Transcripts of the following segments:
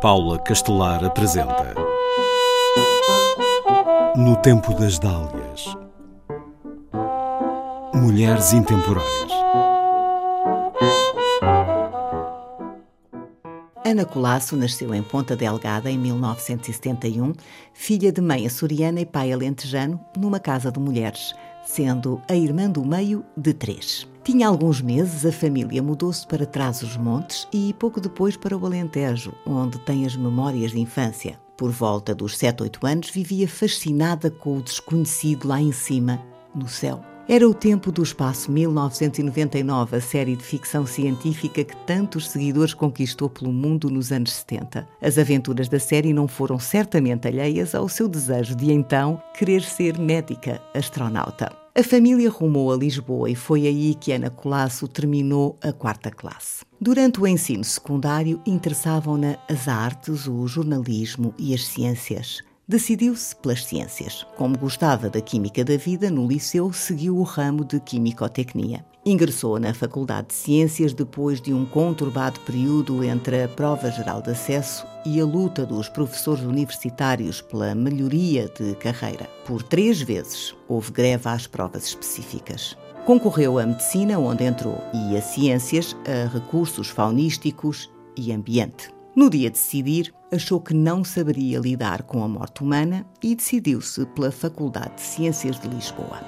Paula Castelar apresenta. No Tempo das Dálias. Mulheres Intemporais. Ana Colasso nasceu em Ponta Delgada em 1971, filha de mãe açoriana e pai alentejano, numa casa de mulheres, sendo a irmã do meio de três. Tinha alguns meses, a família mudou-se para trás os montes e pouco depois para o Alentejo, onde tem as memórias de infância. Por volta dos 7, 8 anos, vivia fascinada com o desconhecido lá em cima, no céu. Era o tempo do Espaço 1999, a série de ficção científica que tantos seguidores conquistou pelo mundo nos anos 70. As aventuras da série não foram certamente alheias ao seu desejo de então querer ser médica astronauta. A família rumou a Lisboa e foi aí que Ana Colasso terminou a quarta classe. Durante o ensino secundário, interessavam-na as artes, o jornalismo e as ciências. Decidiu-se pelas ciências. Como gostava da química da vida, no liceu seguiu o ramo de quimicotecnia. Ingressou na Faculdade de Ciências depois de um conturbado período entre a prova geral de acesso e a luta dos professores universitários pela melhoria de carreira. Por três vezes houve greve às provas específicas. Concorreu à medicina, onde entrou, e a ciências, a recursos faunísticos e ambiente. No dia de decidir, achou que não saberia lidar com a morte humana e decidiu-se pela Faculdade de Ciências de Lisboa.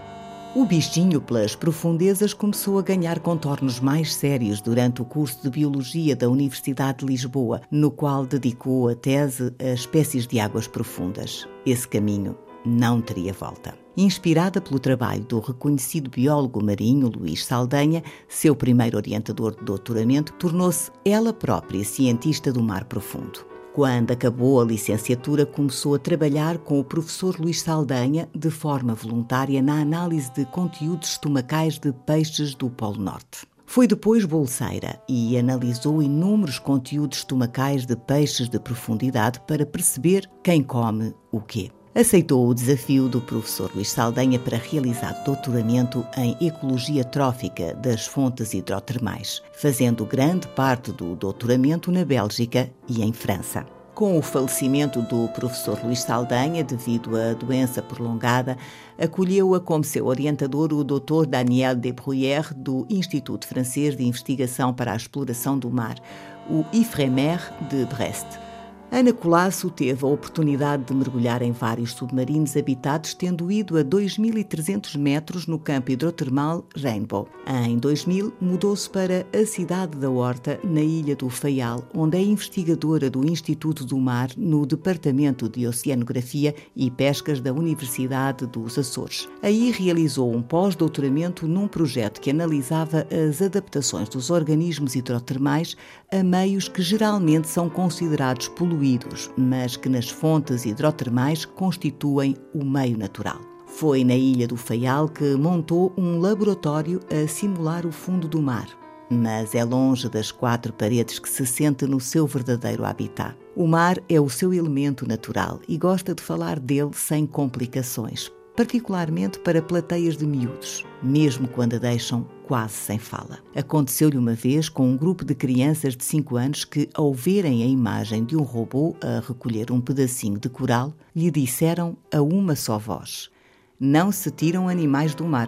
O bichinho pelas profundezas começou a ganhar contornos mais sérios durante o curso de Biologia da Universidade de Lisboa, no qual dedicou a tese a espécies de águas profundas. Esse caminho não teria volta. Inspirada pelo trabalho do reconhecido biólogo marinho Luís Saldanha, seu primeiro orientador de doutoramento, tornou-se ela própria cientista do mar profundo. Quando acabou a licenciatura, começou a trabalhar com o professor Luís Saldanha de forma voluntária na análise de conteúdos estomacais de peixes do Polo Norte. Foi depois bolseira e analisou inúmeros conteúdos estomacais de peixes de profundidade para perceber quem come o quê aceitou o desafio do professor Luís Saldanha para realizar doutoramento em Ecologia Trófica das Fontes Hidrotermais, fazendo grande parte do doutoramento na Bélgica e em França. Com o falecimento do professor Luís Saldanha, devido a doença prolongada, acolheu-a como seu orientador o Dr. Daniel de Bruyère, do Instituto Francês de Investigação para a Exploração do Mar, o IFREMER de Brest Ana Colasso teve a oportunidade de mergulhar em vários submarinos habitados, tendo ido a 2.300 metros no campo hidrotermal Rainbow. Em 2000, mudou-se para a cidade da Horta, na ilha do Faial, onde é investigadora do Instituto do Mar no Departamento de Oceanografia e Pescas da Universidade dos Açores. Aí realizou um pós-doutoramento num projeto que analisava as adaptações dos organismos hidrotermais a meios que geralmente são considerados poluentes mas que nas fontes hidrotermais constituem o meio natural. Foi na ilha do Faial que montou um laboratório a simular o fundo do mar, mas é longe das quatro paredes que se sente no seu verdadeiro habitat. O mar é o seu elemento natural e gosta de falar dele sem complicações, particularmente para plateias de miúdos, mesmo quando a deixam quase sem fala. Aconteceu-lhe uma vez com um grupo de crianças de 5 anos que, ao verem a imagem de um robô a recolher um pedacinho de coral, lhe disseram a uma só voz: Não se tiram animais do mar.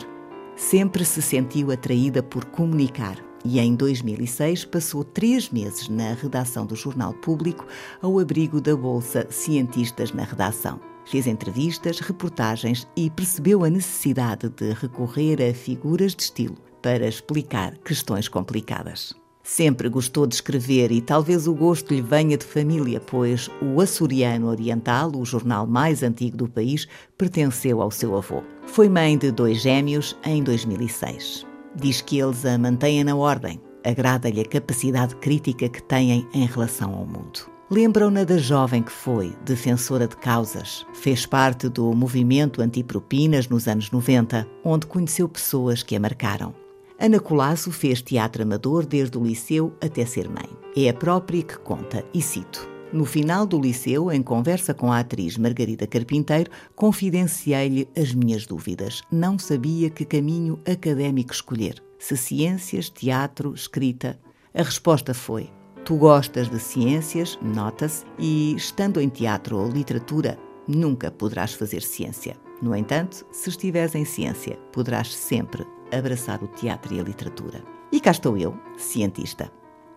Sempre se sentiu atraída por comunicar e em 2006 passou três meses na redação do Jornal Público ao abrigo da Bolsa Cientistas na Redação. Fez entrevistas, reportagens e percebeu a necessidade de recorrer a figuras de estilo para explicar questões complicadas. Sempre gostou de escrever e talvez o gosto lhe venha de família, pois o Açoriano Oriental, o jornal mais antigo do país, pertenceu ao seu avô. Foi mãe de dois gêmeos em 2006. Diz que eles a mantêm na ordem. Agrada-lhe a capacidade crítica que têm em relação ao mundo. Lembram-na da jovem que foi, defensora de causas. Fez parte do movimento antipropinas nos anos 90, onde conheceu pessoas que a marcaram. Ana Colasso fez teatro amador desde o liceu até ser mãe. É a própria que conta, e cito. No final do liceu, em conversa com a atriz Margarida Carpinteiro, confidenciei-lhe as minhas dúvidas. Não sabia que caminho académico escolher. Se ciências, teatro, escrita. A resposta foi: Tu gostas de ciências, nota-se, e estando em teatro ou literatura, nunca poderás fazer ciência. No entanto, se estiveres em ciência, poderás sempre abraçar o teatro e a literatura. E cá estou eu, cientista.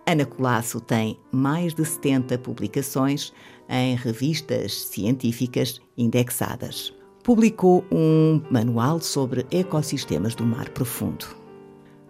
Ana Colasso tem mais de 70 publicações em revistas científicas indexadas. Publicou um manual sobre ecossistemas do mar profundo.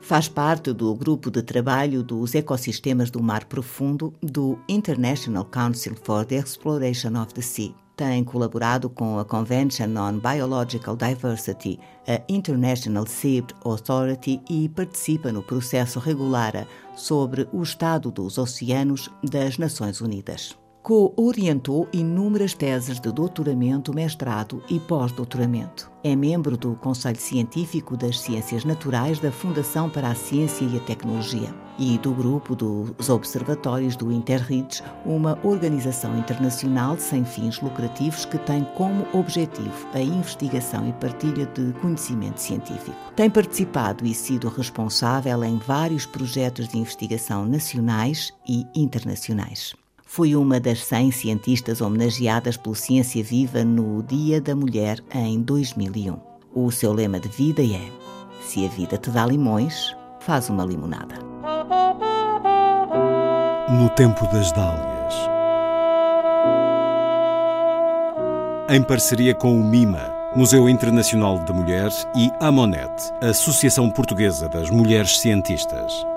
Faz parte do grupo de trabalho dos ecossistemas do mar profundo do International Council for the Exploration of the Sea. Tem colaborado com a Convention on Biological Diversity, a International Seabed Authority, e participa no processo regular sobre o estado dos oceanos das Nações Unidas co-orientou inúmeras teses de doutoramento, mestrado e pós-doutoramento. É membro do Conselho Científico das Ciências Naturais da Fundação para a Ciência e a Tecnologia e do grupo dos Observatórios do Interredes, uma organização internacional sem fins lucrativos que tem como objetivo a investigação e partilha de conhecimento científico. Tem participado e sido responsável em vários projetos de investigação nacionais e internacionais. Foi uma das 100 cientistas homenageadas pelo Ciência Viva no Dia da Mulher em 2001. O seu lema de vida é: Se a vida te dá limões, faz uma limonada. No tempo das dálias. Em parceria com o MIMA, Museu Internacional da Mulher, e a Monet, Associação Portuguesa das Mulheres Cientistas.